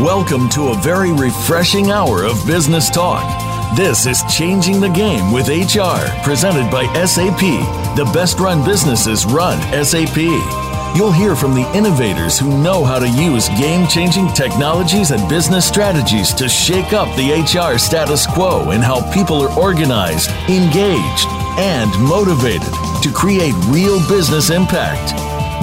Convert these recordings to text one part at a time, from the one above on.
Welcome to a very refreshing hour of business talk. This is Changing the Game with HR, presented by SAP. The best run businesses run SAP. You'll hear from the innovators who know how to use game changing technologies and business strategies to shake up the HR status quo and how people are organized, engaged, and motivated to create real business impact.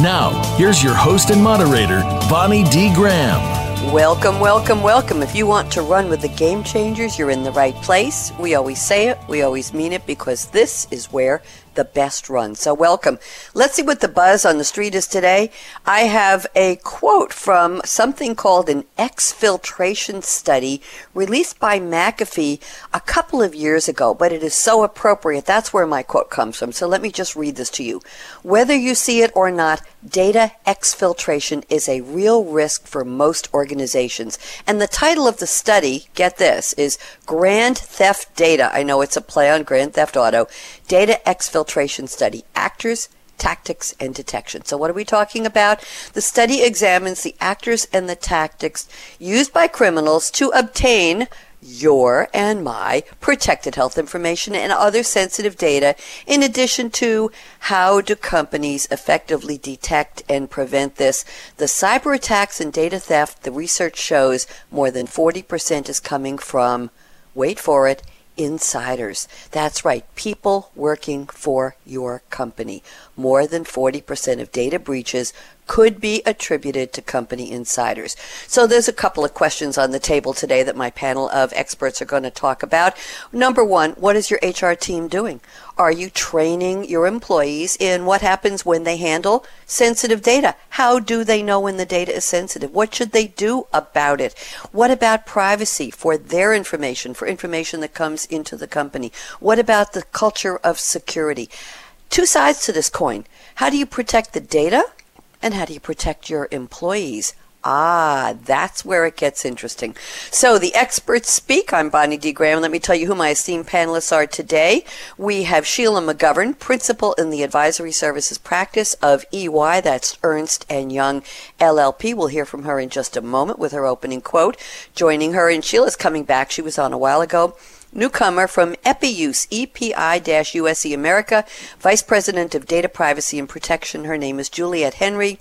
Now, here's your host and moderator, Bonnie D. Graham. Welcome, welcome, welcome. If you want to run with the game changers, you're in the right place. We always say it, we always mean it because this is where the best run. So welcome. Let's see what the buzz on the street is today. I have a quote from something called an exfiltration study released by McAfee a couple of years ago, but it is so appropriate. That's where my quote comes from. So let me just read this to you. Whether you see it or not, data exfiltration is a real risk for most organizations. And the title of the study, get this, is Grand Theft Data. I know it's a play on Grand Theft Auto. Data exfiltration Filtration study actors, tactics, and detection. So, what are we talking about? The study examines the actors and the tactics used by criminals to obtain your and my protected health information and other sensitive data, in addition to how do companies effectively detect and prevent this. The cyber attacks and data theft, the research shows more than 40% is coming from, wait for it, insiders. That's right, people working for your company. More than 40% of data breaches could be attributed to company insiders. So there's a couple of questions on the table today that my panel of experts are going to talk about. Number one, what is your HR team doing? Are you training your employees in what happens when they handle sensitive data? How do they know when the data is sensitive? What should they do about it? What about privacy for their information, for information that comes into the company? What about the culture of security? Two sides to this coin. How do you protect the data and how do you protect your employees? Ah, that's where it gets interesting. So the experts speak. I'm Bonnie D. Graham. Let me tell you who my esteemed panelists are today. We have Sheila McGovern, principal in the advisory services practice of EY. That's Ernst and Young LLP. We'll hear from her in just a moment with her opening quote. Joining her, and Sheila's coming back. She was on a while ago newcomer from EPIUSE, EPI-USE America, Vice President of Data Privacy and Protection. Her name is Juliet Henry.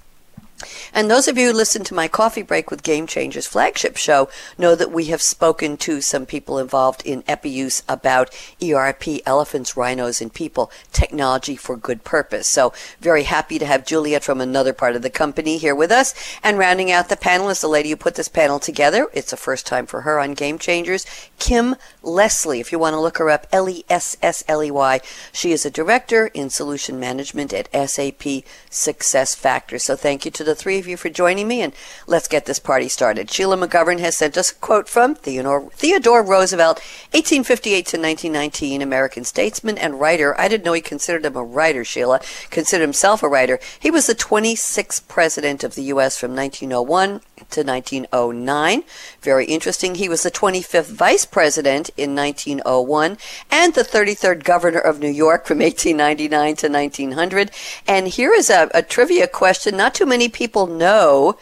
And those of you who listen to my coffee break with Game Changers flagship show know that we have spoken to some people involved in EPI-USE about ERP, elephants, rhinos, and people, technology for good purpose. So very happy to have Juliet from another part of the company here with us. And rounding out the panel is the lady who put this panel together. It's a first time for her on Game Changers, Kim Lessley. If you want to look her up, L-E-S-S-L-E-Y. She is a director in solution management at SAP SuccessFactors. So thank you to the the three of you for joining me, and let's get this party started. Sheila McGovern has sent us a quote from Theodore, Theodore Roosevelt, 1858 to 1919, American statesman and writer. I didn't know he considered him a writer, Sheila. Considered himself a writer. He was the 26th president of the U.S. from 1901 to 1909. Very interesting. He was the 25th vice president in 1901 and the 33rd governor of New York from 1899 to 1900. And here is a, a trivia question. Not too many people know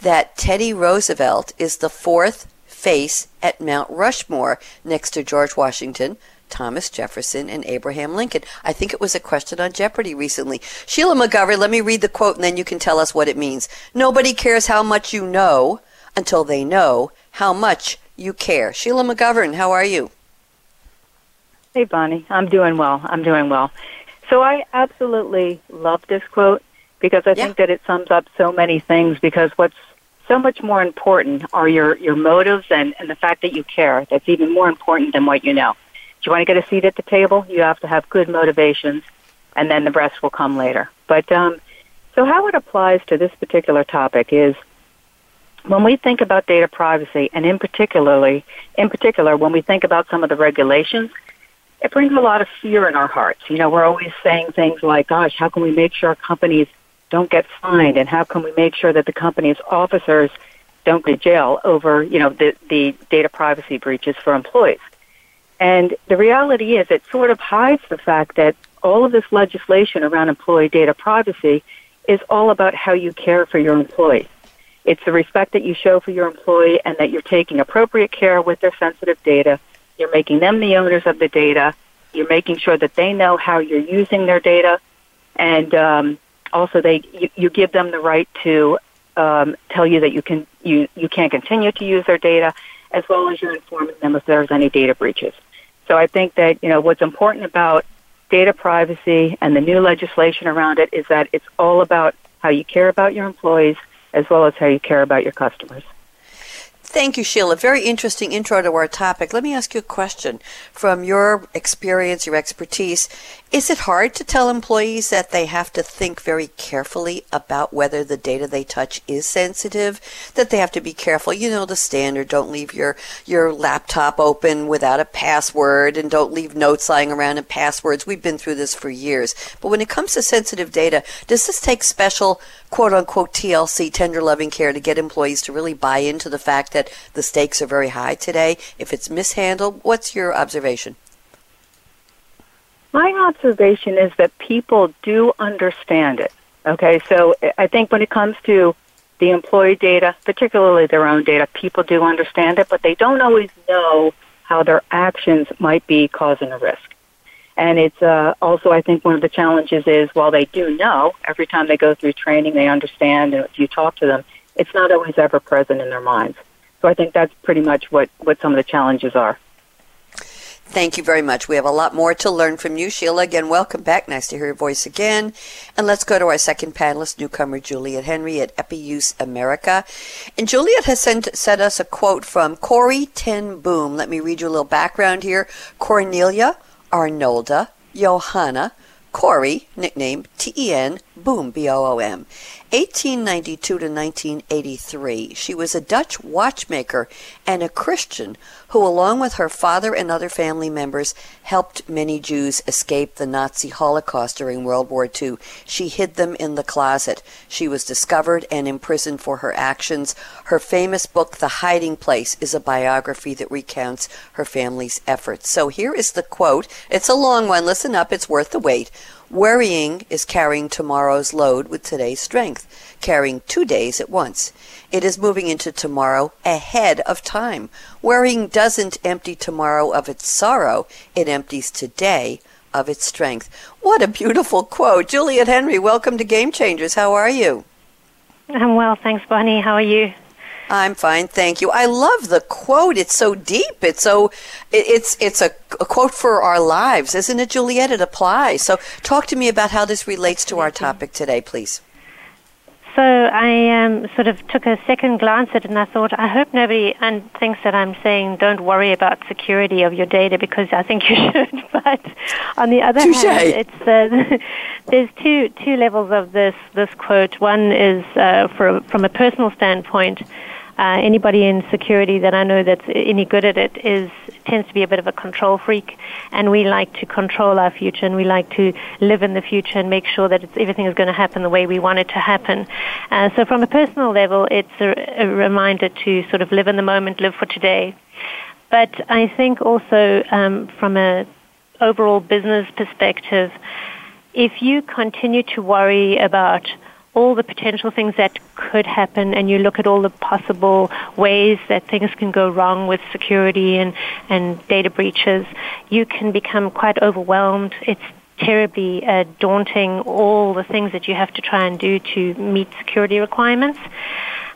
that Teddy Roosevelt is the fourth face at Mount Rushmore next to George Washington, Thomas Jefferson, and Abraham Lincoln. I think it was a question on Jeopardy recently. Sheila McGovern, let me read the quote and then you can tell us what it means. Nobody cares how much you know until they know how much you care. Sheila McGovern, how are you? Hey, Bonnie. I'm doing well. I'm doing well. So I absolutely love this quote because I yeah. think that it sums up so many things because what's so much more important are your, your motives and, and the fact that you care. That's even more important than what you know. If you want to get a seat at the table, you have to have good motivations, and then the rest will come later. But um, so how it applies to this particular topic is when we think about data privacy, and in particularly, in particular, when we think about some of the regulations, it brings a lot of fear in our hearts. You know, we're always saying things like, "Gosh, how can we make sure companies don't get fined, and how can we make sure that the company's officers don't go to jail over, you know, the, the data privacy breaches for employees? And the reality is it sort of hides the fact that all of this legislation around employee data privacy is all about how you care for your employees. It's the respect that you show for your employee and that you're taking appropriate care with their sensitive data. You're making them the owners of the data. You're making sure that they know how you're using their data. And um, also, they you, you give them the right to um, tell you that you can you, you can't continue to use their data, as well as you're informing them if there's any data breaches. So I think that you know what's important about data privacy and the new legislation around it is that it's all about how you care about your employees as well as how you care about your customers. Thank you, Sheila. Very interesting intro to our topic. Let me ask you a question. From your experience, your expertise, is it hard to tell employees that they have to think very carefully about whether the data they touch is sensitive? That they have to be careful. You know the standard: don't leave your your laptop open without a password, and don't leave notes lying around and passwords. We've been through this for years. But when it comes to sensitive data, does this take special quote unquote TLC, tender loving care, to get employees to really buy into the fact that the stakes are very high today? If it's mishandled, what's your observation? My observation is that people do understand it. Okay, so I think when it comes to the employee data, particularly their own data, people do understand it, but they don't always know how their actions might be causing a risk. And it's uh, also, I think, one of the challenges is while they do know, every time they go through training, they understand, and if you talk to them, it's not always ever present in their minds. So I think that's pretty much what, what some of the challenges are. Thank you very much. We have a lot more to learn from you, Sheila. Again, welcome back. Nice to hear your voice again. And let's go to our second panelist, newcomer Juliet Henry at EPI-USE America. And Juliet has sent, sent us a quote from Corrie ten Boom. Let me read you a little background here. Cornelia Arnolda Johanna Corrie, nickname T-E-N, Boom, B-O-O-M. 1892 to 1983, she was a Dutch watchmaker and a Christian who, along with her father and other family members, helped many Jews escape the Nazi Holocaust during World War II. She hid them in the closet. She was discovered and imprisoned for her actions. Her famous book, The Hiding Place, is a biography that recounts her family's efforts. So here is the quote. It's a long one. Listen up, it's worth the wait. Worrying is carrying tomorrow's load with today's strength, carrying two days at once. It is moving into tomorrow ahead of time. Worrying doesn't empty tomorrow of its sorrow, it empties today of its strength. What a beautiful quote. Juliet Henry, welcome to Game Changers. How are you? I'm well, thanks, Bonnie. How are you? I'm fine, thank you. I love the quote. It's so deep. It's so it, it's it's a, a, quote for our lives, isn't it, Juliet? It applies. So, talk to me about how this relates to our topic today, please. So I um, sort of took a second glance at it, and I thought, I hope nobody un- thinks that I'm saying don't worry about security of your data because I think you should. but on the other Touché. hand, it's uh, there's two two levels of this this quote. One is uh, for from a personal standpoint uh, anybody in security that I know that's any good at it is tends to be a bit of a control freak, and we like to control our future, and we like to live in the future and make sure that everything is going to happen the way we want it to happen. Uh, so, from a personal level, it's a, a reminder to sort of live in the moment, live for today. But I think also um, from a overall business perspective, if you continue to worry about all the potential things that could happen and you look at all the possible ways that things can go wrong with security and, and data breaches, you can become quite overwhelmed. It's terribly uh, daunting, all the things that you have to try and do to meet security requirements.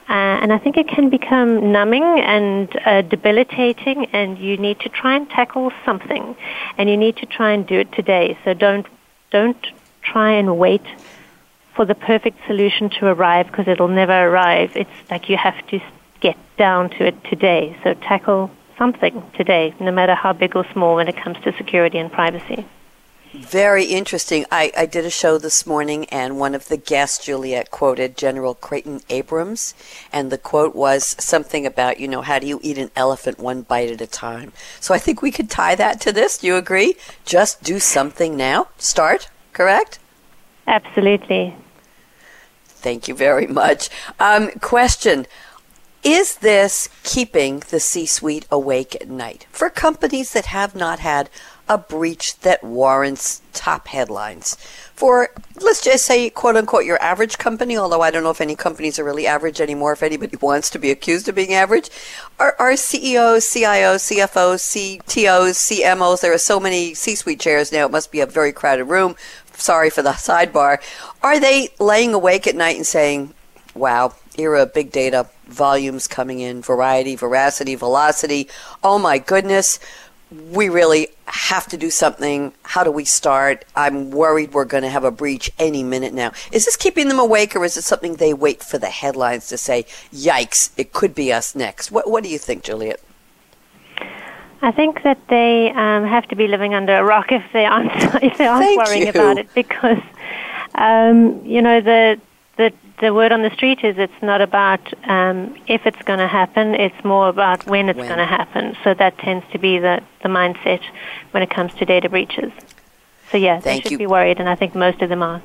Uh, and I think it can become numbing and uh, debilitating, and you need to try and tackle something, and you need to try and do it today. So don't don't try and wait for the perfect solution to arrive because it'll never arrive. It's like you have to get down to it today. So tackle something today, no matter how big or small when it comes to security and privacy. Very interesting. I, I did a show this morning, and one of the guests, Juliet, quoted General Creighton Abrams, and the quote was something about, you know, how do you eat an elephant one bite at a time? So I think we could tie that to this. Do you agree? Just do something now. Start, correct? Absolutely. Thank you very much. Um, question Is this keeping the C suite awake at night? For companies that have not had a breach that warrants top headlines? For, let's just say, quote unquote, your average company, although I don't know if any companies are really average anymore, if anybody wants to be accused of being average, are, are CEOs, CIOs, CFOs, CTOs, CMOs, there are so many C suite chairs now, it must be a very crowded room. Sorry for the sidebar. Are they laying awake at night and saying, wow, era of big data, volumes coming in, variety, veracity, velocity. Oh my goodness, we really have to do something. How do we start? I'm worried we're going to have a breach any minute now. Is this keeping them awake, or is it something they wait for the headlines to say, yikes, it could be us next? What, what do you think, Juliet? I think that they um, have to be living under a rock if they aren't if they aren't Thank worrying you. about it because um, you know the the the word on the street is it's not about um, if it's going to happen; it's more about when it's going to happen. So that tends to be the the mindset when it comes to data breaches. So yeah, Thank they should you. be worried, and I think most of them are.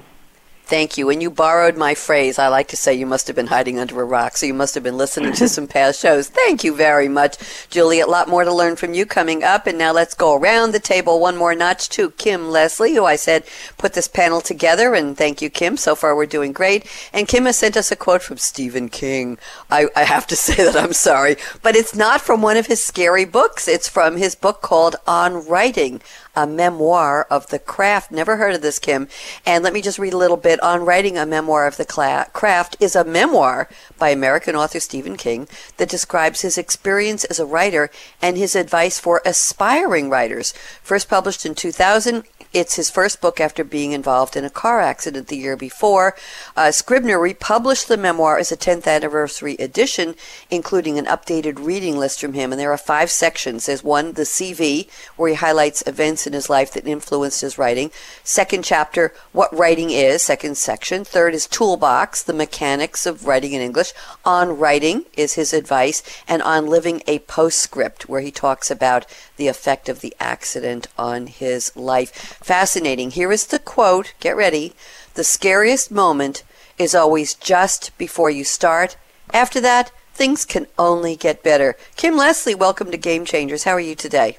Thank you. And you borrowed my phrase. I like to say you must have been hiding under a rock, so you must have been listening to some past shows. Thank you very much, Juliet. A lot more to learn from you coming up. And now let's go around the table one more notch to Kim Lessley, who I said put this panel together. And thank you, Kim. So far, we're doing great. And Kim has sent us a quote from Stephen King. I, I have to say that I'm sorry, but it's not from one of his scary books. It's from his book called On Writing a memoir of the craft. Never heard of this, Kim. And let me just read a little bit. On Writing a Memoir of the Cla- Craft is a memoir by American author Stephen King that describes his experience as a writer and his advice for aspiring writers. First published in 2000, it's his first book after being involved in a car accident the year before. Uh, Scribner republished the memoir as a 10th anniversary edition, including an updated reading list from him. And there are five sections. There's one, the CV, where he highlights events in his life that influenced his writing. Second chapter, what writing is, second section. Third is toolbox, the mechanics of writing in English. On writing is his advice, and on living a postscript, where he talks about the effect of the accident on his life. Fascinating. Here is the quote. Get ready. The scariest moment is always just before you start. After that, things can only get better. Kim Lessley, welcome to Game Changers. How are you today?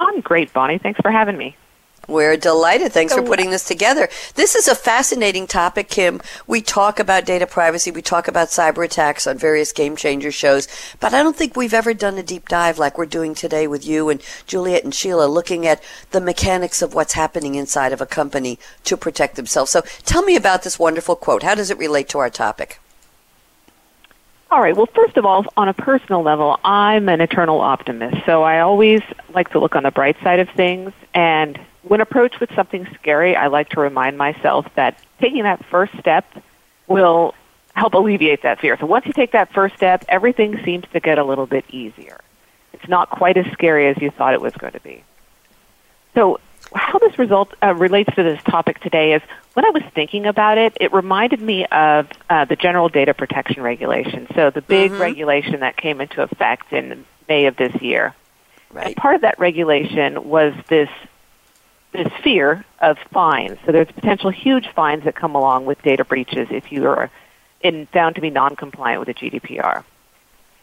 I'm great, Bonnie. Thanks for having me. We're delighted. Thanks for putting this together. This is a fascinating topic, Kim. We talk about data privacy, we talk about cyber attacks on various game changer shows, but I don't think we've ever done a deep dive like we're doing today with you and Juliet and Sheila, looking at the mechanics of what's happening inside of a company to protect themselves. So tell me about this wonderful quote. How does it relate to our topic? All right. Well, first of all, on a personal level, I'm an eternal optimist. So I always like to look on the bright side of things. And when approached with something scary, I like to remind myself that taking that first step will help alleviate that fear. So once you take that first step, everything seems to get a little bit easier. It's not quite as scary as you thought it was going to be. So how this result uh, relates to this topic today is when I was thinking about it, it reminded me of uh, the General Data Protection Regulation. So the big regulation that came into effect in May of this year. Right. And part of that regulation was this this fear of fines. So there's potential huge fines that come along with data breaches if you are in, found to be non-compliant with the GDPR.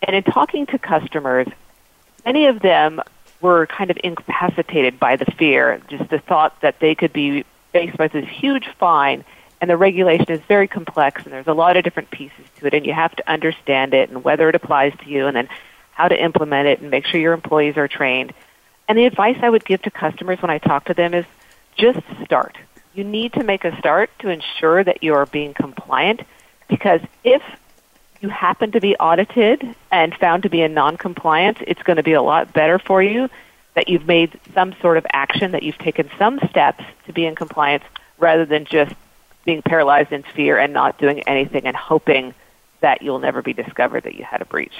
And in talking to customers, many of them were kind of incapacitated by the fear, just the thought that they could be faced by this huge fine. And the regulation is very complex, and there's a lot of different pieces to it, and you have to understand it and whether it applies to you, and then how to implement it, and make sure your employees are trained. And the advice I would give to customers when I talk to them is just start. You need to make a start to ensure that you are being compliant because if you happen to be audited and found to be in non-compliance, it's going to be a lot better for you that you've made some sort of action, that you've taken some steps to be in compliance rather than just being paralyzed in fear and not doing anything and hoping that you'll never be discovered that you had a breach.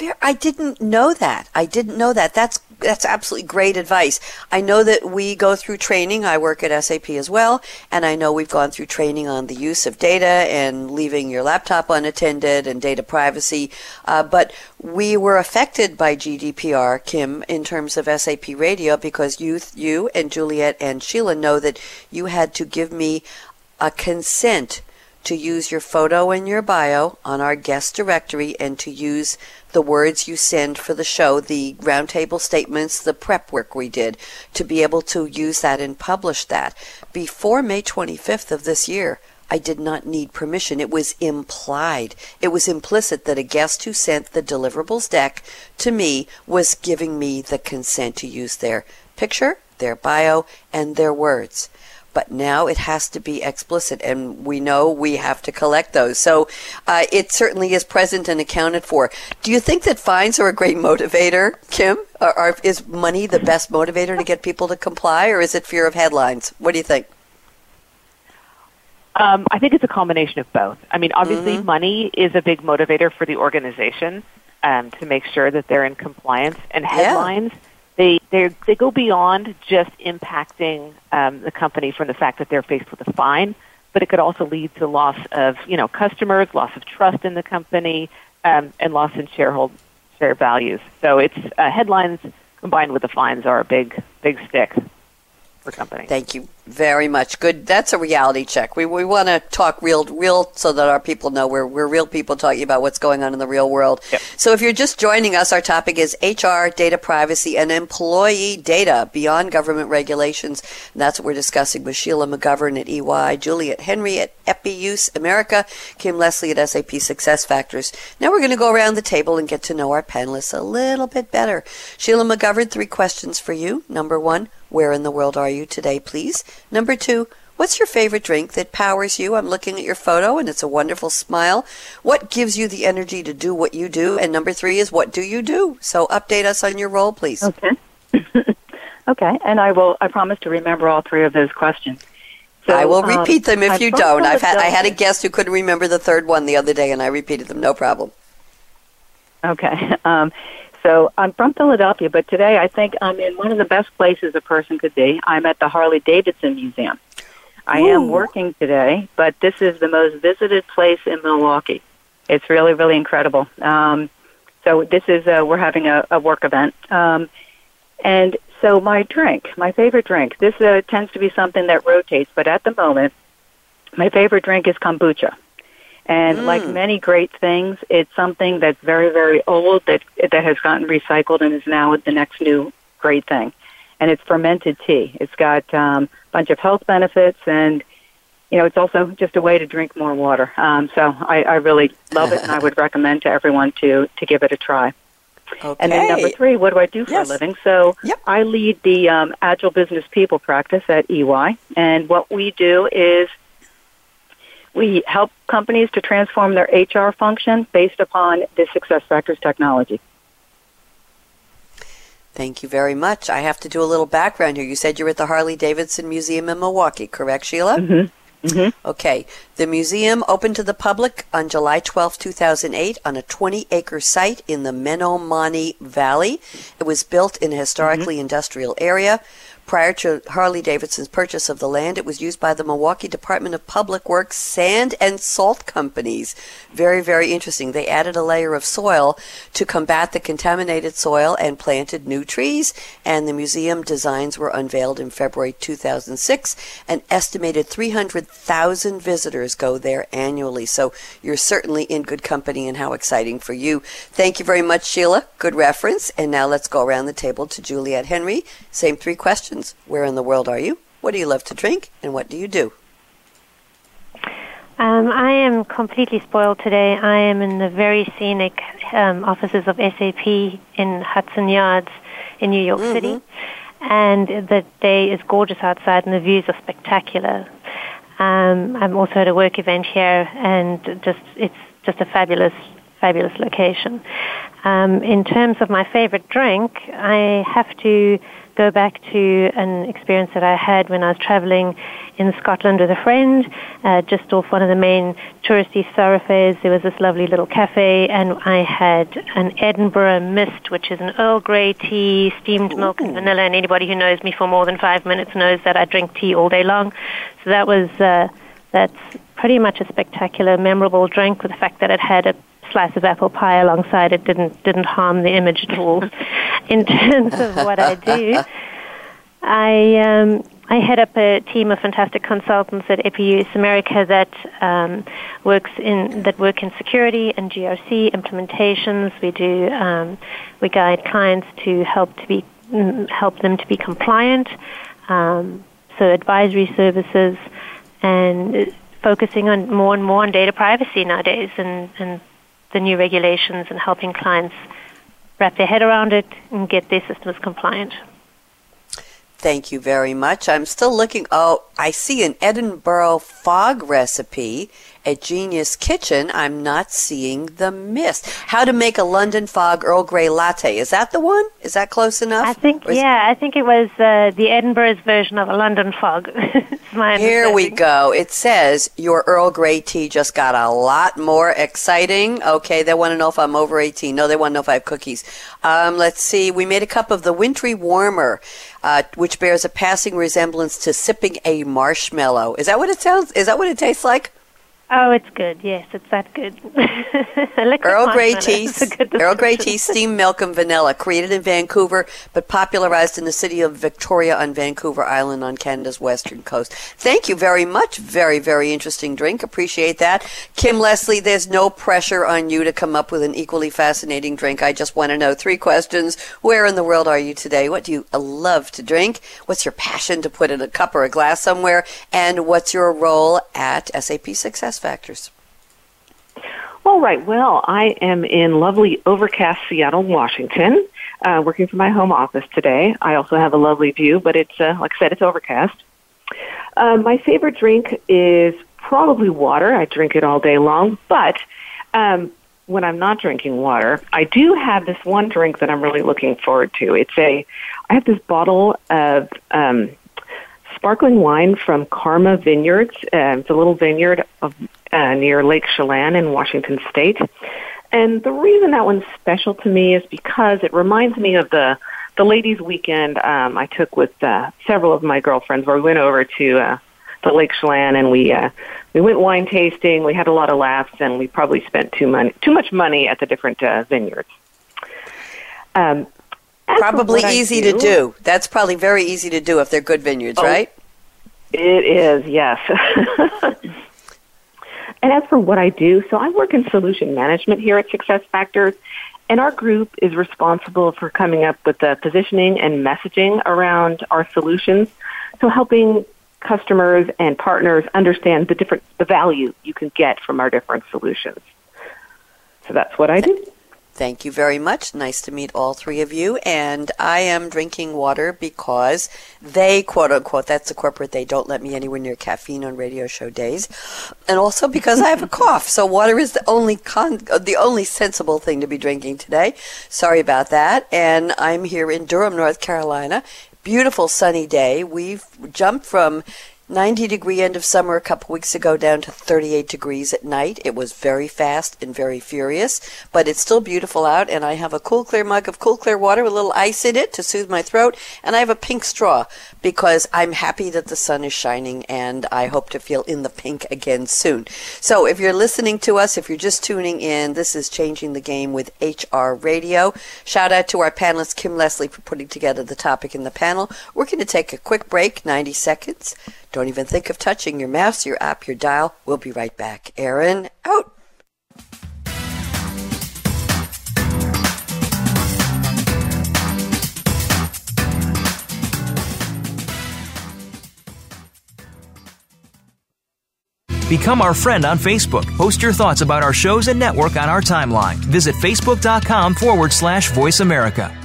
Fair. I didn't know that. I didn't know that. That's that's absolutely great advice. I know that we go through training. I work at SAP as well, and I know we've gone through training on the use of data and leaving your laptop unattended and data privacy. Uh, but we were affected by GDPR, Kim, in terms of SAP Radio because you, you and Juliet and Sheila know that you had to give me a consent to use your photo and your bio on our guest directory and to use the words you send for the show, the roundtable statements, the prep work we did, to be able to use that and publish that. Before May 25th of this year, I did not need permission. It was implied. It was implicit that a guest who sent the deliverables deck to me was giving me the consent to use their picture, their bio, and their words but now it has to be explicit, and we know we have to collect those. So uh, it certainly is present and accounted for. Do you think that fines are a great motivator, Kim? Or, or is money the best motivator to get people to comply, or is it fear of headlines? What do you think? Um, I think it's a combination of both. I mean, obviously, mm-hmm. money is a big motivator for the organization um, to make sure that they're in compliance, and headlines. Yeah they they they go beyond just impacting um, the company from the fact that they're faced with a fine, but it could also lead to loss of you know customers, loss of trust in the company, um, and loss in shareholder share values. So it's uh, headlines combined with the fines are a big big stick for companies. Thank you very much. Good. That's a reality check. We, we want to talk real, real, so that our people know we're, we're real people talking about what's going on in the real world. Yep. So if you're just joining us, our topic is HR, data privacy, and employee data beyond government regulations. And that's what we're discussing with Sheila McGovern at EY, Juliet Henry at EPI-USE America, Kim Lessley at SAP SuccessFactors. Now we're going to go around the table and get to know our panelists a little bit better. Sheila McGovern, three questions for you. Number one, where in the world are you today, please? Number two, what's your favorite drink that powers you? I'm looking at your photo and it's a wonderful smile. What gives you the energy to do what you do? And number three is what do you do? So update us on your role, please. Okay. okay, and I will. I promise to remember all three of those questions. So, I will um, repeat them if I'm you don't. I've had I had a guest who couldn't remember the third one the other day, and I repeated them. No problem. Okay. Um, so I'm from Philadelphia, but today I think I'm in one of the best places a person could be. I'm at the Harley Davidson Museum. I Ooh. am working today, but this is the most visited place in Milwaukee. It's really, really incredible. Um, so this is a, we're having a, a work event, um, and so my drink, my favorite drink. This uh, tends to be something that rotates, but at the moment, my favorite drink is kombucha. And mm. like many great things, it's something that's very, very old that that has gotten recycled and is now the next new great thing. And it's fermented tea. It's got um, a bunch of health benefits, and you know, it's also just a way to drink more water. Um, so I, I really love it, and I would recommend to everyone to to give it a try. Okay. And then number three, what do I do for yes. a living? So yep. I lead the um, Agile Business People practice at EY, and what we do is we help companies to transform their HR function based upon the SuccessFactors technology. Thank you very much. I have to do a little background here. You said you're at the Harley Davidson Museum in Milwaukee, correct, Sheila? Mm-hmm. Mm-hmm. Okay. The museum opened to the public on July 12, 2008, on a 20 acre site in the Menomonee Valley. It was built in a historically mm-hmm. industrial area. Prior to Harley Davidson's purchase of the land, it was used by the Milwaukee Department of Public Works sand and salt companies. Very, very interesting. They added a layer of soil to combat the contaminated soil and planted new trees, and the museum designs were unveiled in February 2006. An estimated 300,000 visitors go there annually, so you're certainly in good company, and how exciting for you. Thank you very much, Sheila. Good reference. And now let's go around the table to Juliet Henry. Same three questions questions. Where in the world are you? What do you love to drink? And what do you do? Um, I am completely spoiled today. I am in the very scenic um, offices of SAP in Hudson Yards in New York mm-hmm. City. And the day is gorgeous outside and the views are spectacular. Um, I'm also at a work event here and just it's just a fabulous, fabulous location. Um, in terms of my favorite drink, I have to go back to an experience that I had when I was traveling in Scotland with a friend, uh, just off one of the main touristy thoroughfares. There was this lovely little cafe, and I had an Edinburgh Mist, which is an Earl Grey tea, steamed milk and vanilla. And anybody who knows me for more than five minutes knows that I drink tea all day long. So that was uh, that's pretty much a spectacular, memorable drink with the fact that it had a slice of apple pie alongside it didn't didn't harm the image at all. In terms of what I do, I um, I head up a team of fantastic consultants at EPI-USE America that um, works in that work in security and GRC implementations. We do um, we guide clients to help to be help them to be compliant. Um, so advisory services and focusing on more and more on data privacy nowadays and, and the new regulations and helping clients wrap their head around it and get their systems compliant. Thank you very much. I'm still looking. Oh, I see an Edinburgh fog recipe at Genius Kitchen. I'm not seeing the mist. How to make a London fog Earl Grey latte. Is that the one? Is that close enough? I think, yeah, I think it was uh, the Edinburgh's version of a London fog. Here we go. It says your Earl Grey tea just got a lot more exciting. Okay, they want to know if I'm over 18. No, they want to know if I have cookies. Um, let's see. We made a cup of the wintry warmer uh, which bears a passing resemblance to sipping a marshmallow. Is that what it sounds? Is that what it tastes like? Oh, it's good. Yes, it's that good. Earl Grey tea, Earl Grey tea, steamed milk and vanilla, created in Vancouver but popularized in the city of Victoria on Vancouver Island on Canada's western coast. Thank you very much. Very, very interesting drink. Appreciate that. Kim Lessley, there's no pressure on you to come up with an equally fascinating drink. I just want to know three questions. Where in the world are you today? What do you uh, love to drink? What's your passion to put in a cup or a glass somewhere? And what's your role at SAP Success factors? All right. Well, I am in lovely overcast Seattle, Washington, uh, working from my home office today. I also have a lovely view, but it's, uh, like I said, it's overcast. Uh, my favorite drink is probably water. I drink it all day long, but um, when I'm not drinking water, I do have this one drink that I'm really looking forward to. It's a, I have this bottle of um, sparkling wine from Karma Vineyards. Uh, it's a little vineyard of, uh, near Lake Chelan in Washington State. And the reason that one's special to me is because it reminds me of the the ladies' weekend um, I took with uh, several of my girlfriends, where we went over to uh, the Lake Chelan and we uh, we went wine tasting. We had a lot of laughs, and we probably spent too money too much money at the different uh, vineyards. Um, probably easy do, to do. That's probably very easy to do if they're good vineyards, oh, right? It is, yes. and as for what I do, so I work in solution management here at SuccessFactors, and our group is responsible for coming up with the positioning and messaging around our solutions. So helping customers and partners understand the different the value you can get from our different solutions. So that's what I do. Thank you very much. Nice to meet all three of you. And I am drinking water because they, quote unquote, that's the corporate, they don't let me anywhere near caffeine on radio show days. And also because I have a cough. So water is the only con, the only sensible thing to be drinking today. Sorry about that. And I'm here in Durham, North Carolina. Beautiful sunny day. We've jumped from 90 degree end of summer a couple weeks ago down to 38 degrees at night. It was very fast and very furious, but it's still beautiful out. And I have a cool, clear mug of cool, clear water with a little ice in it to soothe my throat. And I have a pink straw because I'm happy that the sun is shining and I hope to feel in the pink again soon. So if you're listening to us, if you're just tuning in, this is Changing the Game with HR Radio. Shout out to our panelist, Kim Lessley, for putting together the topic in the panel. We're going to take a quick break, 90 seconds. Don't even think of touching your mouse, your app, your dial. We'll be right back. Aaron, out. Become our friend on Facebook. Post your thoughts about our shows and network on our timeline. Visit facebook.com forward slash voice America.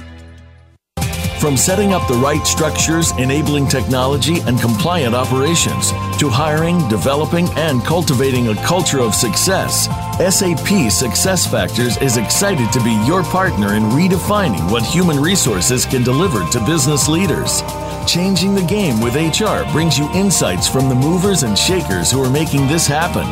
From setting up the right structures, enabling technology and compliant operations, to hiring, developing, and cultivating a culture of success, SAP SuccessFactors is excited to be your partner in redefining what human resources can deliver to business leaders. Changing the Game with HR brings you insights from the movers and shakers who are making this happen.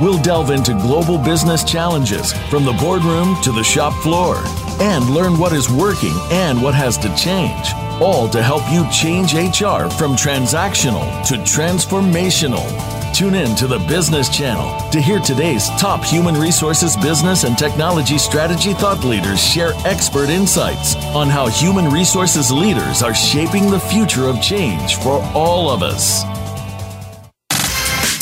We'll delve into global business challenges from the boardroom to the shop floor and learn what is working and what has to change, all to help you change HR from transactional to transformational. Tune in to the Business Channel to hear today's top human resources, business, and technology strategy thought leaders share expert insights on how human resources leaders are shaping the future of change for all of us.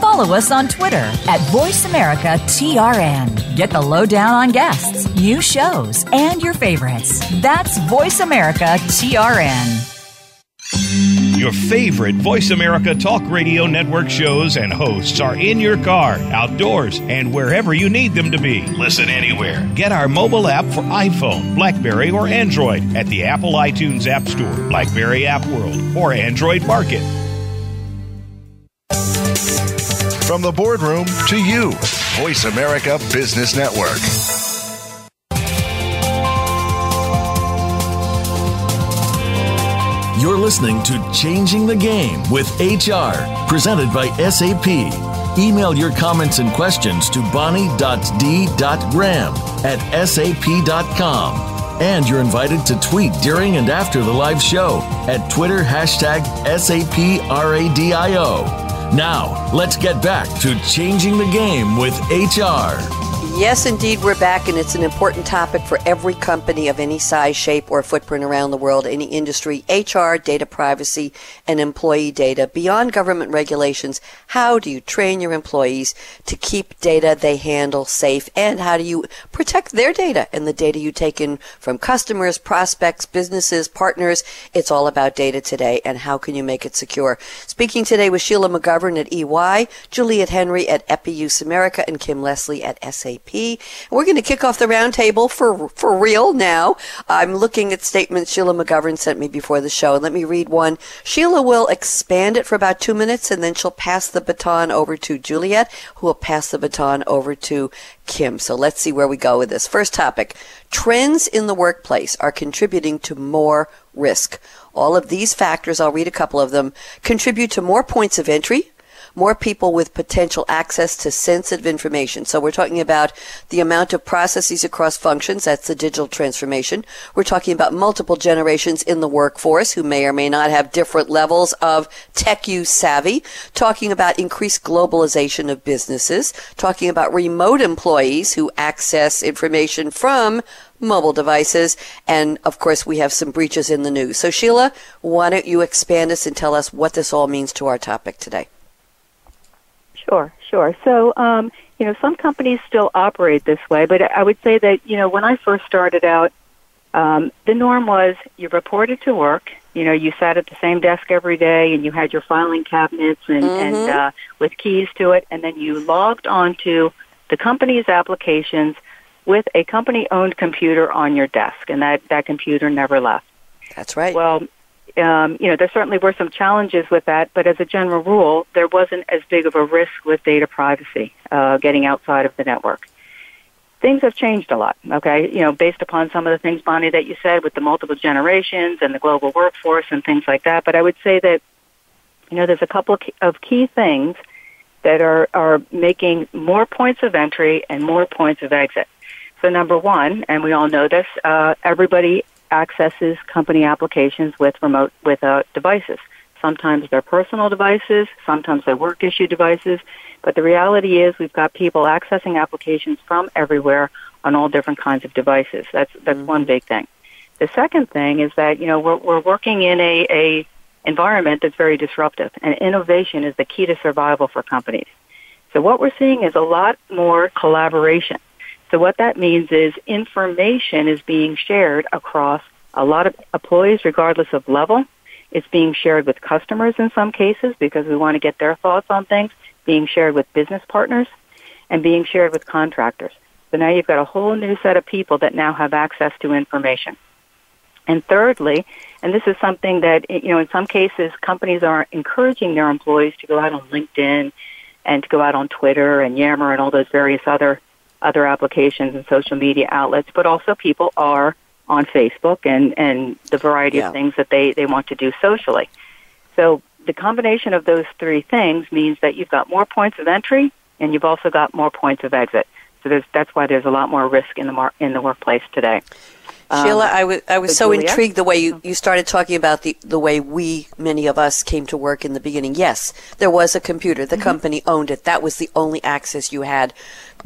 follow us on Twitter at VoiceAmericaTRN. Get the lowdown on guests, new shows, and your favorites. That's VoiceAmericaTRN. Your favorite Voice America Talk Radio Network shows and hosts are in your car, outdoors, and wherever you need them to be. Listen anywhere. Get our mobile app for iPhone, Blackberry, or Android at the Apple iTunes App Store, Blackberry App World, or Android Market. From the boardroom to you, Voice America Business Network. You're listening to Changing the Game with HR, presented by SAP. Email your comments and questions to bonnie.d.graham at sap.com. And you're invited to tweet during and after the live show at Twitter hashtag SAPRADIO. Now, let's get back to changing the game with HR. Yes, indeed, we're back, and it's an important topic for every company of any size, shape, or footprint around the world, any industry. HR, data privacy, and employee data. Beyond government regulations, how do you train your employees to keep data they handle safe, and how do you protect their data and the data you take in from customers, prospects, businesses, partners? It's all about data today, and how can you make it secure? Speaking today with Sheila McGovern at EY, Juliet Henry at EPI-USE America, and Kim Lessley at SAP. We're going to kick off the roundtable for for real now. I'm looking at statements Sheila McGovern sent me before the show, and let me read one. Sheila will expand it for about two minutes, and then she'll pass the baton over to Juliet, who will pass the baton over to Kim. So let's see where we go with this. First topic trends in the workplace are contributing to more risk. All of these factors, I'll read a couple of them, contribute to more points of entry, more people with potential access to sensitive information. So we're talking about the amount of processes across functions. That's the digital transformation. We're talking about multiple generations in the workforce who may or may not have different levels of tech use savvy. Talking about increased globalization of businesses. Talking about remote employees who access information from mobile devices. And of course, we have some breaches in the news. So Sheila, why don't you expand us and tell us what this all means to our topic today? Sure, sure. So, um, you know, some companies still operate this way, but I would say that, you know, when I first started out, um, the norm was you reported to work, you know, you sat at the same desk every day and you had your filing cabinets and, mm-hmm. and uh, with keys to it, and then you logged onto the company's applications with a company owned computer on your desk, and that, that computer never left. That's right. Well, um, you know, there certainly were some challenges with that, but as a general rule, there wasn't as big of a risk with data privacy uh, getting outside of the network. Things have changed a lot, okay? You know, based upon some of the things, Bonnie, that you said with the multiple generations and the global workforce and things like that. But I would say that, you know, there's a couple of key things that are, are making more points of entry and more points of exit. So number one, and we all know this, uh, everybody accesses company applications with remote with uh, devices. Sometimes they're personal devices, sometimes they're work issue devices, but the reality is we've got people accessing applications from everywhere on all different kinds of devices. That's that's mm-hmm. one big thing. The second thing is that you know we're we're working in a, a environment that's very disruptive, and innovation is the key to survival for companies. So what we're seeing is a lot more collaboration so what that means is information is being shared across a lot of employees regardless of level. It's being shared with customers in some cases because we want to get their thoughts on things, being shared with business partners, and being shared with contractors. So now you've got a whole new set of people that now have access to information. And thirdly, and this is something that, you know, in some cases companies are encouraging their employees to go out on LinkedIn and to go out on Twitter and Yammer and all those various other other applications and social media outlets, but also people are on Facebook and, and the variety yeah. of things that they, they want to do socially. So the combination of those three things means that you've got more points of entry and you've also got more points of exit. So there's, that's why there's a lot more risk in the mar- in the workplace today. Sheila, um, I was I was so intrigued the way you, you started talking about the the way we many of us came to work in the beginning. Yes, there was a computer. The mm-hmm. company owned it. That was the only access you had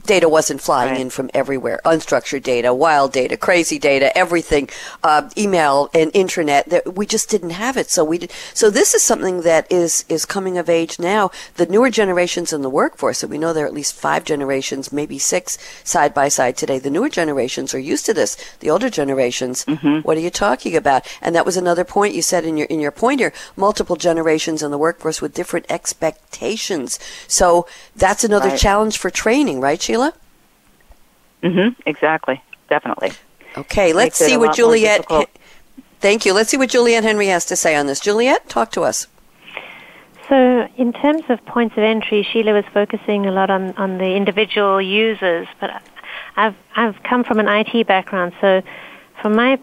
data wasn't flying right. in from everywhere. Unstructured data, wild data, crazy data, everything, uh, email and intranet That we just didn't have it. So we did. So this is something that is is coming of age now. The newer generations in the workforce, and we know there are at least five generations, maybe six, side by side today. The newer generations are used to this. The older generations, mm-hmm. what are you talking about? And that was another point you said in your in your point here. Multiple generations in the workforce with different expectations. So that's another right. challenge for training, right? Sheila? Mm-hmm. Exactly. Definitely. Okay, let's see what Juliet. Thank you. Let's see what Juliet Henry has to say on this. Juliet, talk to us. So, in terms of points of entry, Sheila was focusing a lot on, on the individual users, but I've I've come from an IT background, so from my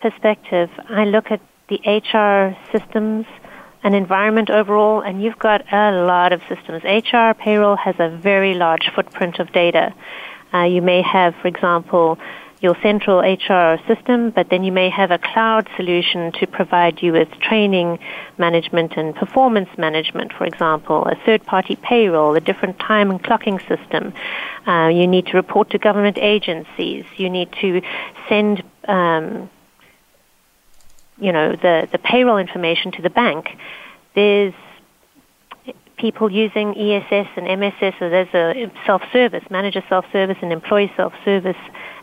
perspective, I look at the HR systems an environment overall, and you've got a lot of systems. HR payroll has a very large footprint of data. Uh, you may have, for example, your central HR system, but then you may have a cloud solution to provide you with training management and performance management, for example, a third party payroll, a different time and clocking system. Uh, you need to report to government agencies. You need to send um, you know, the, the payroll information to the bank, there's people using ESS and MSS, so there's a self-service, manager self-service and employee self-service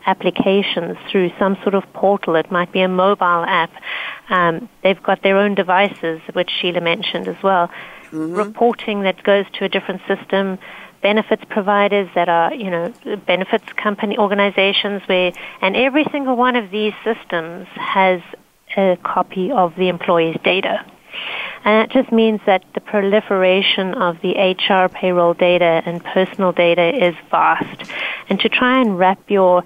applications through some sort of portal. It might be a mobile app. Um, they've got their own devices, which Sheila mentioned as well. Mm-hmm. Reporting that goes to a different system. Benefits providers that are, you know, benefits company organizations where, and every single one of these systems has a copy of the employee's data. And that just means that the proliferation of the HR payroll data and personal data is vast. And to try and wrap your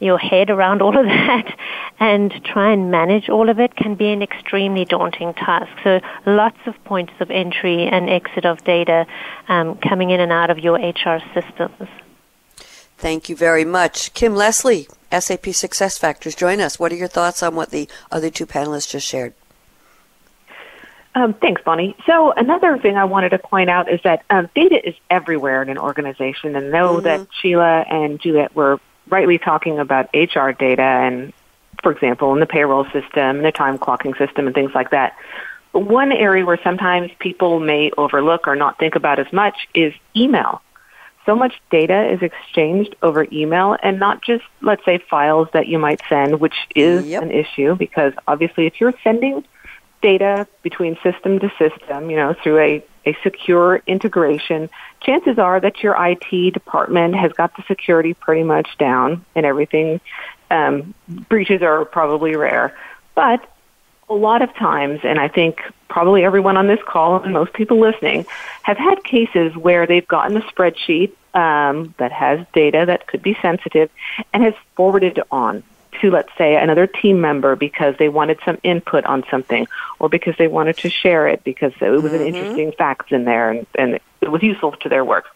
your head around all of that and try and manage all of it can be an extremely daunting task. So lots of points of entry and exit of data um, coming in and out of your HR systems. Thank you very much. Kim Lessley, SAP SuccessFactors, join us. What are your thoughts on what the other two panelists just shared? Um, thanks, Bonnie. So another thing I wanted to point out is that um, data is everywhere in an organization, and know mm-hmm. that Sheila and Juliet were rightly talking about HR data, and for example, in the payroll system, the time clocking system, and things like that. One area where sometimes people may overlook or not think about as much is email so much data is exchanged over email and not just, let's say, files that you might send, which is yep. an issue because obviously if you're sending data between system to system, you know, through a, a secure integration, chances are that your IT department has got the security pretty much down and everything. Um, breaches are probably rare. But a lot of times, and I think probably everyone on this call and most people listening have had cases where they've gotten a spreadsheet um, that has data that could be sensitive and has forwarded on to, let's say, another team member because they wanted some input on something or because they wanted to share it because it was mm-hmm. an interesting facts in there and, and it was useful to their work.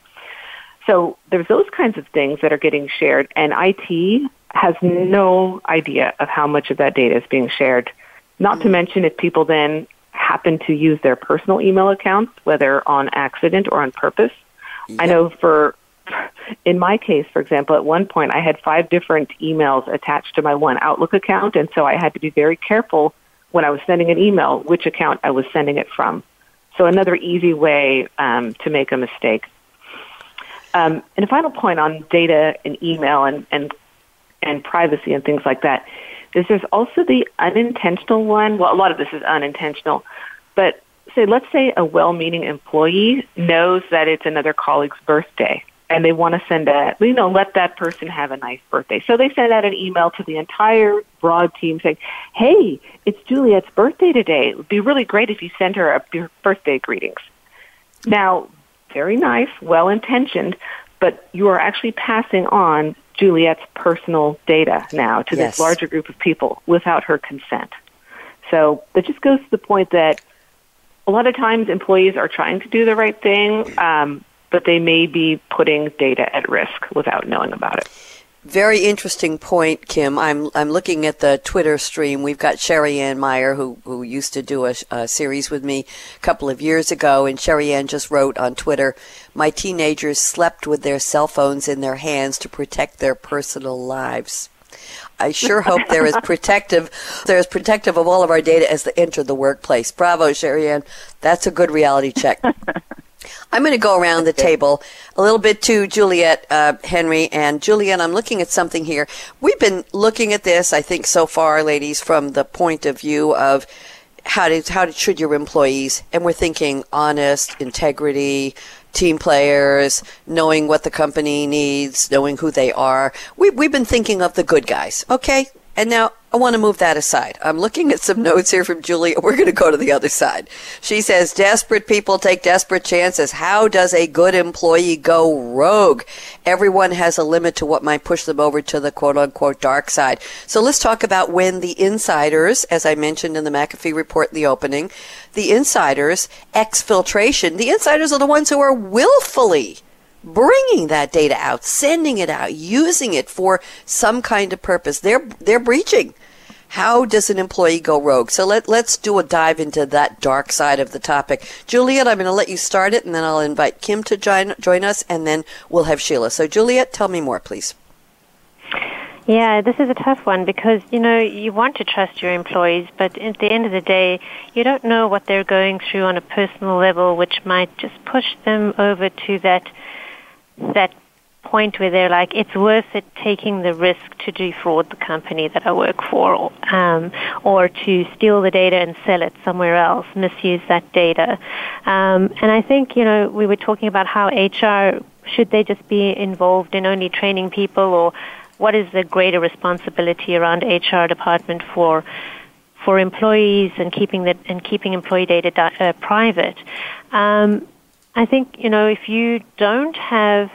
So there's those kinds of things that are getting shared, and IT has no idea of how much of that data is being shared not to mention if people then happen to use their personal email accounts, whether on accident or on purpose. Yep. I know for, in my case, for example, at one point I had five different emails attached to my one Outlook account, and so I had to be very careful when I was sending an email which account I was sending it from. So another easy way um, to make a mistake. Um, and a final point on data and email and, and and privacy and things like that is there's also the unintentional one. Well, a lot of this is unintentional, but say, let's say a well-meaning employee knows that it's another colleague's birthday and they want to send a, you know, let that person have a nice birthday. So they send out an email to the entire broad team saying, hey, it's Juliet's birthday today. It would be really great if you sent her a birthday greetings. Now, very nice, well intentioned, but you are actually passing on Juliet's personal data now to Yes. this larger group of people without her consent. So that just goes to the point that a lot of times employees are trying to do the right thing, um, but they may be putting data at risk without knowing about it. Very interesting point, Kim. I'm I'm looking at the Twitter stream. We've got Sherry Ann Meyer, who who used to do a, a series with me a couple of years ago, and Sherry Ann just wrote on Twitter, "My teenagers slept with their cell phones in their hands to protect their personal lives." I sure hope they're as protective, they're as protective of all of our data as they enter the workplace. Bravo, Sherry Ann. That's a good reality check. I'm going to go around the table a little bit to Juliet uh, Henry. And Juliet, I'm looking at something here. We've been looking at this, I think, so far, ladies, from the point of view of how did how did, should your employees, and we're thinking honest, integrity, team players, knowing what the company needs, knowing who they are. We, we've been thinking of the good guys, okay? And now I want to move that aside. I'm looking at some notes here from Julie. We're going to go to the other side. She says, desperate people take desperate chances. How does a good employee go rogue? Everyone has a limit to what might push them over to the quote unquote dark side. So let's talk about when the insiders, as I mentioned in the McAfee report in the opening, the insiders, exfiltration, the insiders are the ones who are willfully bringing that data out, sending it out, using it for some kind of purpose. They're they're breaching. How does an employee go rogue? So let let's do a dive into that dark side of the topic. Juliet, I'm going to let you start it, and then I'll invite Kim to join join us, and then we'll have Sheila. So Juliet, tell me more, please. Yeah, this is a tough one because, you know, you want to trust your employees, but at the end of the day, you don't know what they're going through on a personal level, which might just push them over to that that point where they're like, it's worth it taking the risk to defraud the company that I work for, um, or to steal the data and sell it somewhere else, misuse that data. Um, and I think, you know, we were talking about how HR should they just be involved in only training people, or what is the greater responsibility around HR department for for employees and keeping that and keeping employee data uh, private? Um, I think you know if you don't have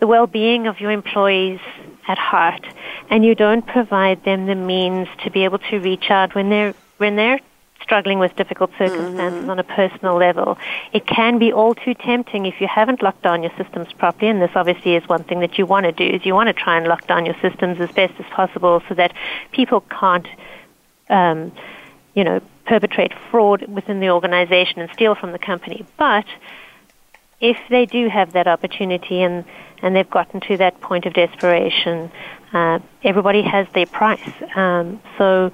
the well-being of your employees at heart, and you don't provide them the means to be able to reach out when they're when they're struggling with difficult circumstances on a personal level, it can be all too tempting if you haven't locked down your systems properly. And this obviously is one thing that you want to do: is you want to try and lock down your systems as best as possible so that people can't. Um, you know, perpetrate fraud within the organization and steal from the company. But if they do have that opportunity and, and they've gotten to that point of desperation, uh, everybody has their price. Um, so,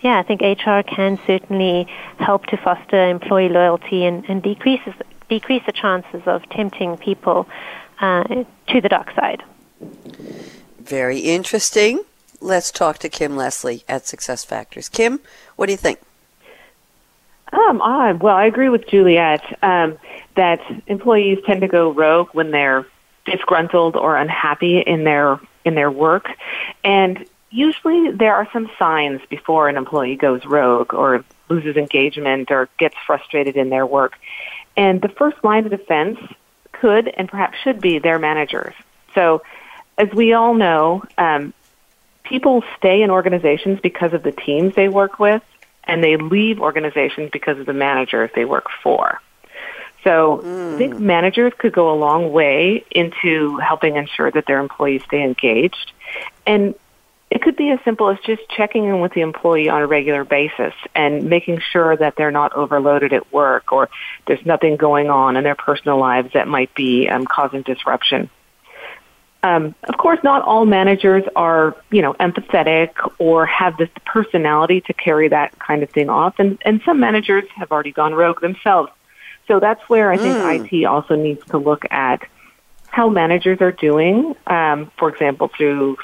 yeah, I think HR can certainly help to foster employee loyalty and, and decreases, decrease the chances of tempting people uh, to the dark side. Very interesting. Let's talk to Kim Lessley at SuccessFactors. Kim, what do you think? Um, I, well, I agree with Juliet um, that employees tend to go rogue when they're disgruntled or unhappy in their in their work, and usually there are some signs before an employee goes rogue or loses engagement or gets frustrated in their work. And the first line of defense could and perhaps should be their managers. So, as we all know, um, people stay in organizations because of the teams they work with, and they leave organizations because of the managers they work for. So I think managers could go a long way into helping ensure that their employees stay engaged. And it could be as simple as just checking in with the employee on a regular basis and making sure that they're not overloaded at work or there's nothing going on in their personal lives that might be um, causing disruption. Um, of course, not all managers are, you know, empathetic or have this personality to carry that kind of thing off, and, and some managers have already gone rogue themselves. So that's where I think Mm. IT also needs to look at how managers are doing, um, for example, through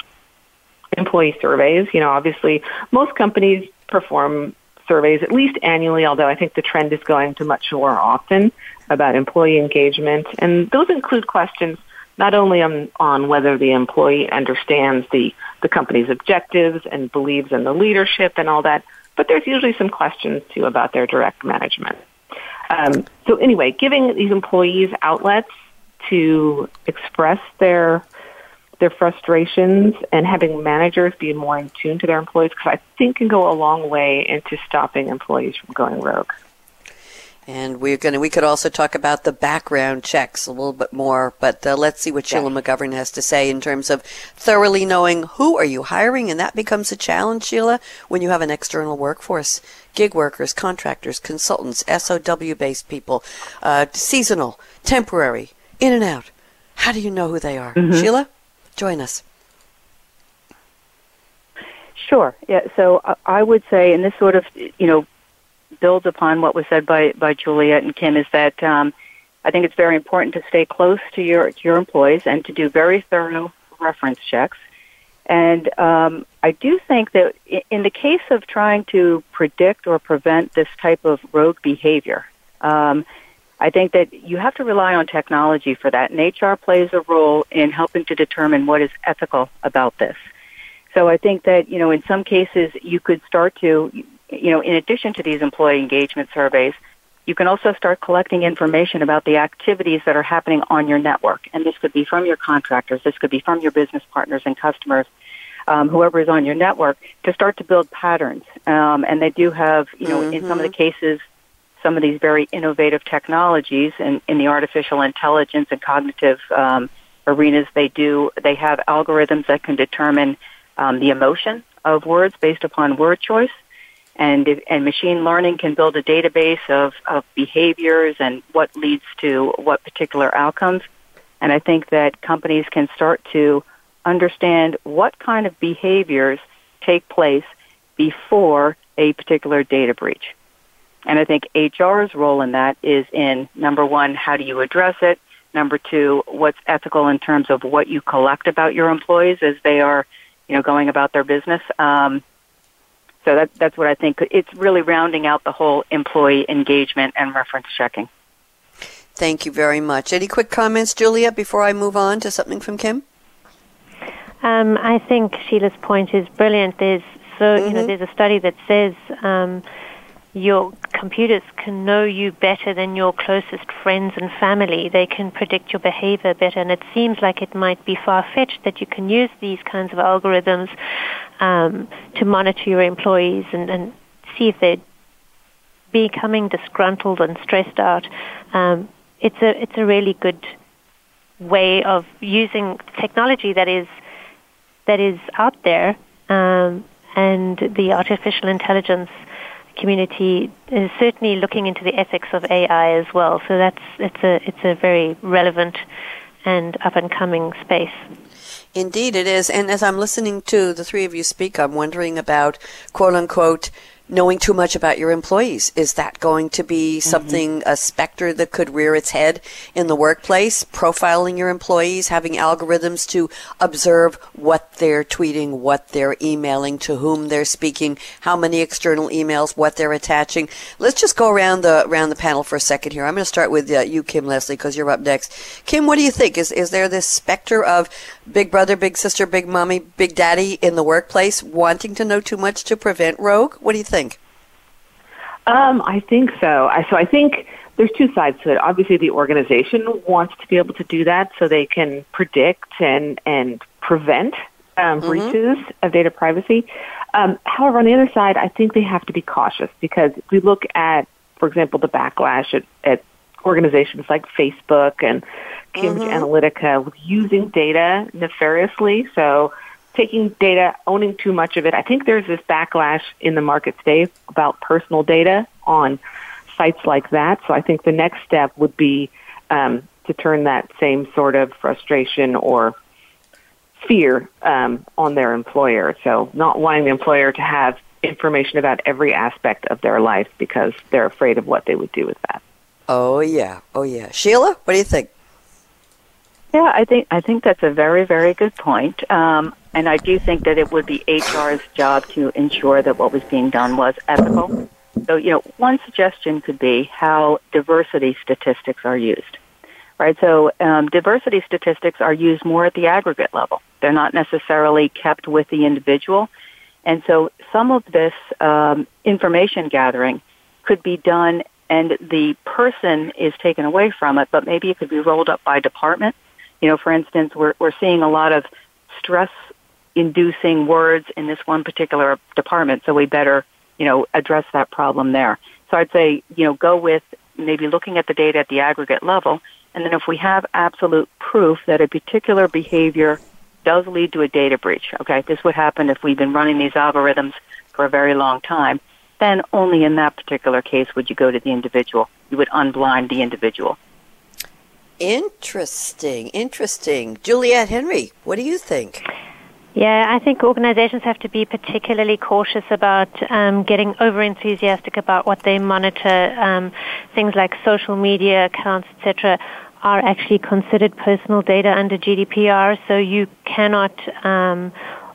employee surveys. You know, obviously, most companies perform surveys at least annually, although I think the trend is going to much more often about employee engagement. And those include questions not only on, on whether the employee understands the, the company's objectives and believes in the leadership and all that, but there's usually some questions too about their direct management. Um, so anyway, giving these employees outlets to express their their frustrations and having managers be more in tune to their employees because I think can go a long way into stopping employees from going rogue. And we're going to, we could also talk about the background checks a little bit more, but uh, let's see what Sheila McGovern has to say in terms of thoroughly knowing who are you hiring. And that becomes a challenge, Sheila, when you have an external workforce, gig workers, contractors, consultants, SOW based people, uh, seasonal, temporary, in and out. How do you know who they are? Mm-hmm. Sheila, join us. Sure. Yeah. So uh, I would say, and this sort of, you know, builds upon what was said by, by Juliet and Kim is that um, I think it's very important to stay close to your, to your employees and to do very thorough reference checks. And um, I do think that in the case of trying to predict or prevent this type of rogue behavior, um, I think that you have to rely on technology for that. And HR plays a role in helping to determine what is ethical about this. So I think that, you know, in some cases you could start to, you know, in addition to these employee engagement surveys, you can also start collecting information about the activities that are happening on your network. And this could be from your contractors, this could be from your business partners and customers, um, whoever is on your network, to start to build patterns. Um, and they do have, you know, mm-hmm. in some of the mm-hmm. cases, some of these very innovative technologies in, in the artificial intelligence and cognitive um, arenas. They do, they have algorithms that can determine um, the emotion of words based upon word choice and and machine learning can build a database of, of behaviors and what leads to what particular outcomes. And I think that companies can start to understand what kind of behaviors take place before a particular data breach. And I think HR's role in that is in number one, how do you address it? Number two, what's ethical in terms of what you collect about your employees as they are, you know, going about their business. Um, so that, that's what I think. It's really rounding out the whole employee engagement and reference checking. Thank you very much. Any quick comments, Julia, before I move on to something from Kim? Um, I think Sheila's point is brilliant. There's so mm-hmm. you know mm-hmm. there's a study that says um, your computers can know you better than your closest friends and family. They can predict your behavior better, and it seems like it might be far fetched that you can use these kinds of algorithms um, to monitor your employees and, and see if they're becoming disgruntled and stressed out. Um, it's a it's a really good way of using technology that is that is out there, um, and the artificial intelligence community is certainly looking into the ethics of AI as well. So that's it's a it's a very relevant and up and coming space. Indeed, it is. And as I'm listening to the three of you speak, I'm wondering about quote unquote knowing too much about your employees. Is that going to be mm-hmm. something, a specter that could rear its head in the workplace? Profiling your employees, having algorithms to observe what they're tweeting, what they're emailing, to whom they're speaking, how many external emails, what they're attaching. Let's just go around the around the panel for a second here. I'm going to start with uh, you, Kim Lessley, because you're up next. Kim, what do you think? Is is there this specter of big brother, big sister, big mommy, big daddy in the workplace wanting to know too much to prevent rogue? What do you think? Um, I think so. I, so I think there's two sides to it. Obviously, the organization wants to be able to do that so they can predict and and prevent um, mm-hmm. breaches of data privacy. Um, however, on the other side, I think they have to be cautious because if we look at, for example, the backlash at, at organizations like Facebook and Cambridge mm-hmm. Analytica with using data nefariously. So taking data, owning too much of it. I think there's this backlash in the market today about personal data on sites like that. So I think the next step would be um, to turn that same sort of frustration or fear um, on their employer. So not wanting the employer to have information about every aspect of their life because they're afraid of what they would do with that. Oh yeah, oh yeah. Sheila, what do you think? Yeah, I think I think that's a very very good point. Um, and I do think that it would be HR's job to ensure that what was being done was ethical. So, you know, one suggestion could be how diversity statistics are used. Right, so um, diversity statistics are used more at the aggregate level. They're not necessarily kept with the individual. And so some of this um, information gathering could be done and the person is taken away from it, but maybe it could be rolled up by department. You know, for instance, we're, we're seeing a lot of stress inducing words in this one particular department, so we better, you know, address that problem there. So I'd say, you know, go with maybe looking at the data at the aggregate level, and then if we have absolute proof that a particular behavior does lead to a data breach, okay, this would happen if we've been running these algorithms for a very long time, then only in that particular case would you go to the individual. You would unblind the individual. Interesting, interesting. Juliet Henry, what do you think? Yeah, I think organizations have to be particularly cautious about um, getting over enthusiastic about what they monitor. Um, things like social media accounts, etc., are actually considered personal data under GDPR, so you cannot um,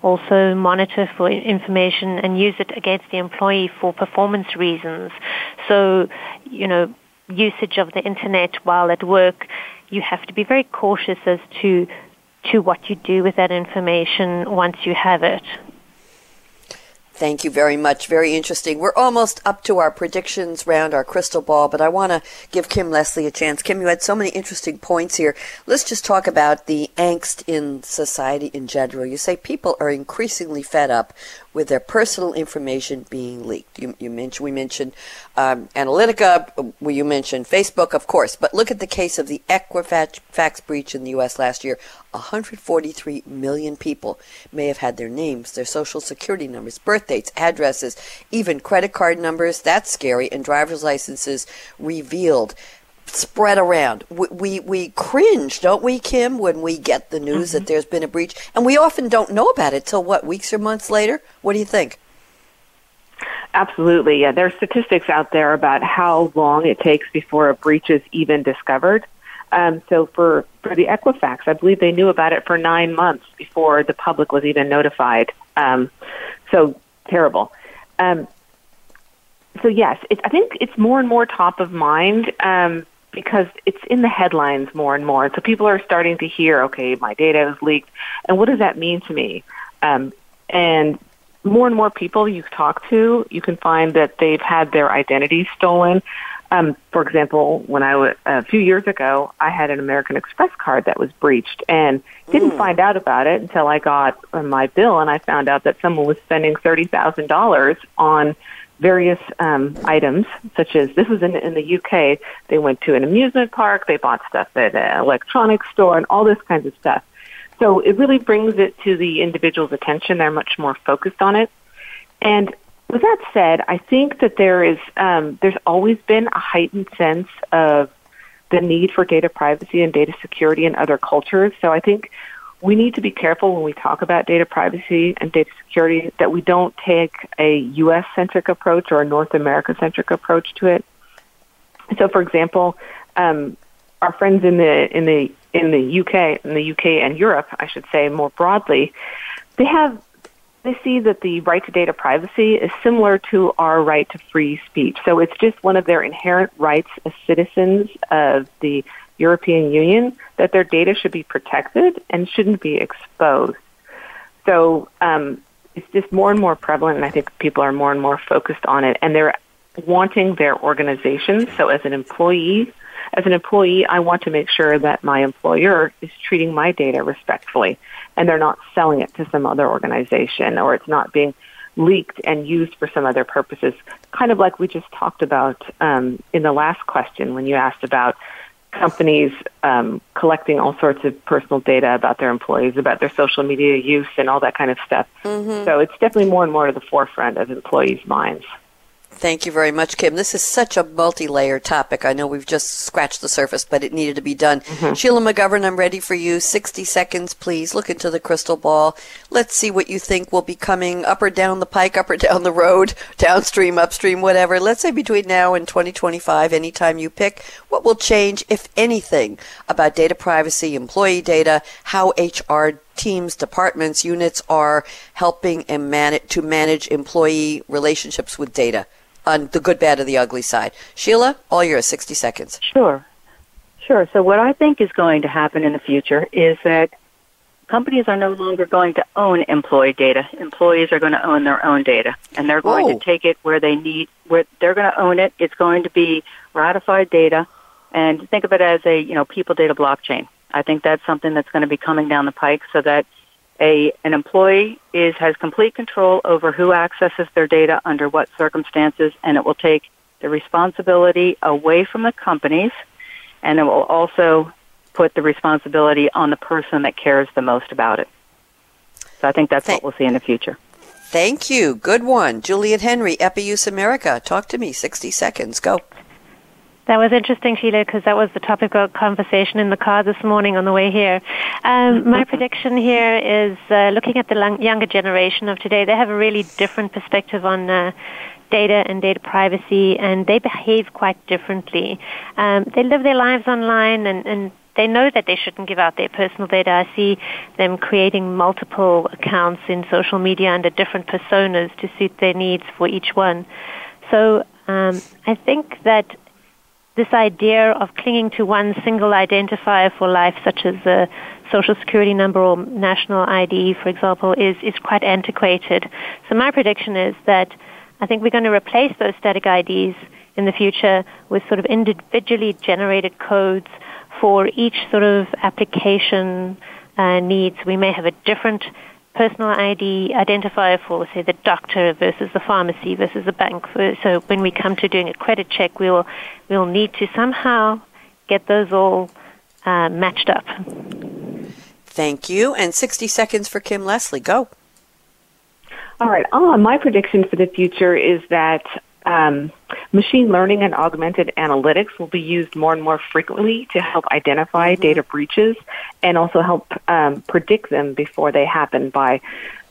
also monitor for information and use it against the employee for performance reasons. So, you know, usage of the internet while at work, you have to be very cautious as to to what you do with that information once you have it. Thank you very much. Very interesting. We're almost up to our predictions round, our crystal ball, but I want to give Kim Lessley a chance. Kim, you had so many interesting points here. Let's just talk about the angst in society in general. You say people are increasingly fed up with their personal information being leaked. You, you mentioned we mentioned um, Analytica. You mentioned Facebook, of course. But look at the case of the Equifax breach in the U.S. last year. 143 million people may have had their names, their social security numbers, birth dates, addresses, even credit card numbers. That's scary. And driver's licenses revealed spread around. We, we, we, cringe, don't we, Kim, when we get the news mm-hmm. that there's been a breach? And we often don't know about it till what, weeks or months later? What do you think? Absolutely. Yeah, there are statistics out there about how long it takes before a breach is even discovered. Um, so for, for the Equifax, I believe they knew about it for nine months before the public was even notified. Um, so terrible. Um, so yes, it, I think it's more and more top of mind. Um, because it's in the headlines more and more. So people are starting to hear, okay, my data is leaked, and what does that mean to me? Um, and more and more people you talk to, you can find that they've had their identity stolen. Um, for example, when I was a few years ago, I had an American Express card that was breached, and didn't mm. find out about it until I got my bill, and I found out that someone was spending thirty thousand dollars on various um, items, such as this was in, in the UK. They went to an amusement park, they bought stuff at an electronics store, and all this kinds of stuff. So it really brings it to the individual's attention. They're much more focused on it. And with that said, I think that there is um, there's always been a heightened sense of the need for data privacy and data security in other cultures. So I think we need to be careful when we talk about data privacy and data security that we don't take a U.S. centric approach or a North America centric approach to it. So, for example, um, our friends in the in the in the UK, in the UK and Europe, I should say more broadly, they have they see that the right to data privacy is similar to our right to free speech. So it's just one of their inherent rights as citizens of the European Union that their data should be protected and shouldn't be exposed. So um, it's just more and more prevalent, and I think people are more and more focused on it, and they're wanting their organization. So as an employee, as an employee, I want to make sure that my employer is treating my data respectfully, and they're not selling it to some other organization, or it's not being leaked and used for some other purposes. Kind of like we just talked about um, in the last question when you asked about companies um, collecting all sorts of personal data about their employees, about their social media use, and all that kind of stuff. Mm-hmm. So it's definitely more and more to the forefront of employees' minds. Thank you very much, Kim. This is such a multi-layered topic. I know we've just scratched the surface, but it needed to be done. Mm-hmm. Sheila McGovern, I'm ready for you. 60 seconds, please. Look into the crystal ball. Let's see what you think will be coming up or down the pike, up or down the road, downstream, upstream, whatever. Let's say between now and 2025, anytime you pick, what will change, if anything, about data privacy, employee data, how HR teams, departments, units are helping and man- to manage employee relationships with data on the good, bad, or the ugly side. Sheila, all yours, 60 seconds. Sure. Sure. So what I think is going to happen in the future is that companies are no longer going to own employee data. Employees are going to own their own data, and they're going Whoa. to oh. take it where they need. Where they're going to own it. It's going to be ratified data, and think of it as a you know people data blockchain. I think that's something that's going to be coming down the pike, so that a an employee is has complete control over who accesses their data under what circumstances, and it will take the responsibility away from the companies, and it will also put the responsibility on the person that cares the most about it. So I think that's Thank- what we'll see in the future. Thank you. Good one. Juliet Henry, EPI-USE America. Talk to me. 60 seconds. Go. That was interesting, Sheila, because that was the topic of conversation in the car this morning on the way here. Um, my prediction here is uh, looking at the long- younger generation of today. They have a really different perspective on uh, data and data privacy, and they behave quite differently. Um, they live their lives online, and, and they know that they shouldn't give out their personal data. I see them creating multiple accounts in social media under different personas to suit their needs for each one. So um, I think that this idea of clinging to one single identifier for life, such as a social security number or national ID, for example, is, is quite antiquated. So my prediction is that I think we're going to replace those static IDs in the future with sort of individually generated codes for each sort of application uh, needs. We may have a different personal ID identifier for, say, the doctor versus the pharmacy versus the bank. So when we come to doing a credit check, we'll we'll need to somehow get those all uh, matched up. Thank you. And 60 seconds for Kim Lessley. Go. All right. Uh, my prediction for the future is that um, machine learning and augmented analytics will be used more and more frequently to help identify data breaches and also help um, predict them before they happen by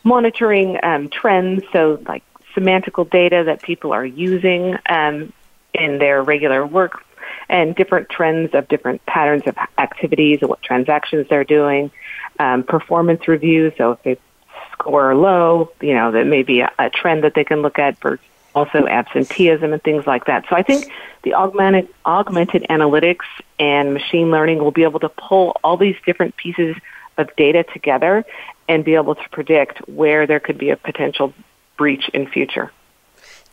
monitoring um, trends. So, like semantical data that people are using um, in their regular work and different trends of different patterns of activities and what transactions they're doing, um, performance reviews. So if they score low, you know, that may be a, a trend that they can look at for also absenteeism and things like that. So I think the augmented augmented analytics and machine learning will be able to pull all these different pieces of data together and be able to predict where there could be a potential breach in future.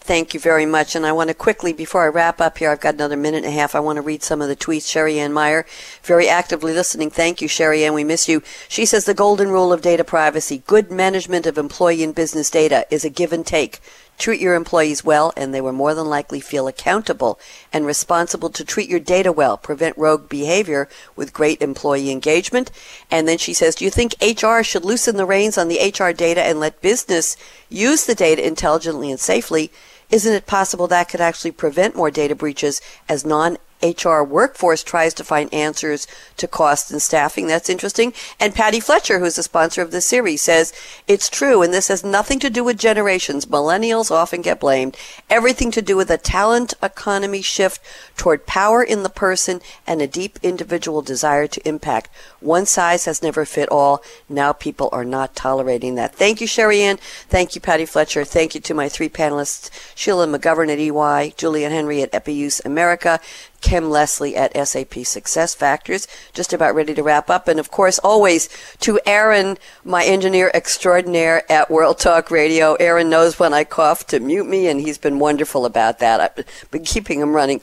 Thank you very much. And I want to quickly, before I wrap up here, I've got another minute and a half. I want to read some of the tweets. Sherry Ann Meyer, very actively listening. Thank you, Sherry Ann. We miss you. She says the golden rule of data privacy, good management of employee and business data is a give and take. Treat your employees well, and they will more than likely feel accountable and responsible to treat your data well. Prevent rogue behavior with great employee engagement. And then she says, Do you think HR should loosen the reins on the HR data and let business use the data intelligently and safely? Isn't it possible that could actually prevent more data breaches as non HR workforce tries to find answers to cost and staffing. That's interesting. And Patti Fletcher, who's the sponsor of this series, says it's true, and this has nothing to do with generations. Millennials often get blamed. Everything to do with a talent economy shift toward power in the person and a deep individual desire to impact. One size has never fit all. Now people are not tolerating that. Thank you, Sherry Ann. Thank you, Patti Fletcher. Thank you to my three panelists, Sheila McGovern at EY, Juliet Henry at EPI-USE America, Kim Lessley at SAP SuccessFactors. Just about ready to wrap up. And of course, always to Aaron, my engineer extraordinaire at World Talk Radio. Aaron knows when I cough to mute me, and he's been wonderful about that. I've been keeping him running.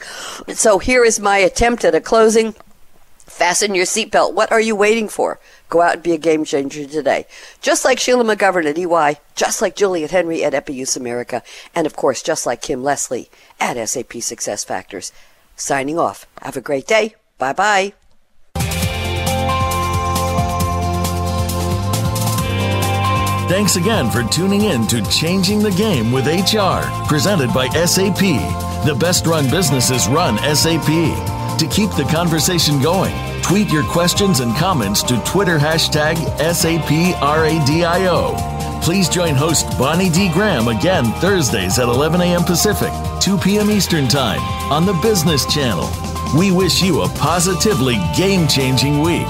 So here is my attempt at a closing. Fasten your seatbelt. What are you waiting for? Go out and be a game changer today. Just like Sheila McGovern at EY, just like Juliet Henry at EPI-USE America, and of course, just like Kim Lessley at SAP SuccessFactors. Signing off. Have a great day. Bye bye. Thanks again for tuning in to Changing the Game with HR, presented by SAP. The best run businesses run SAP. To keep the conversation going, tweet your questions and comments to Twitter hashtag SAPRADIO. Please join host Bonnie D. Graham again Thursdays at 11 a.m. Pacific, 2 p.m. Eastern Time on the Business Channel. We wish you a positively game changing week.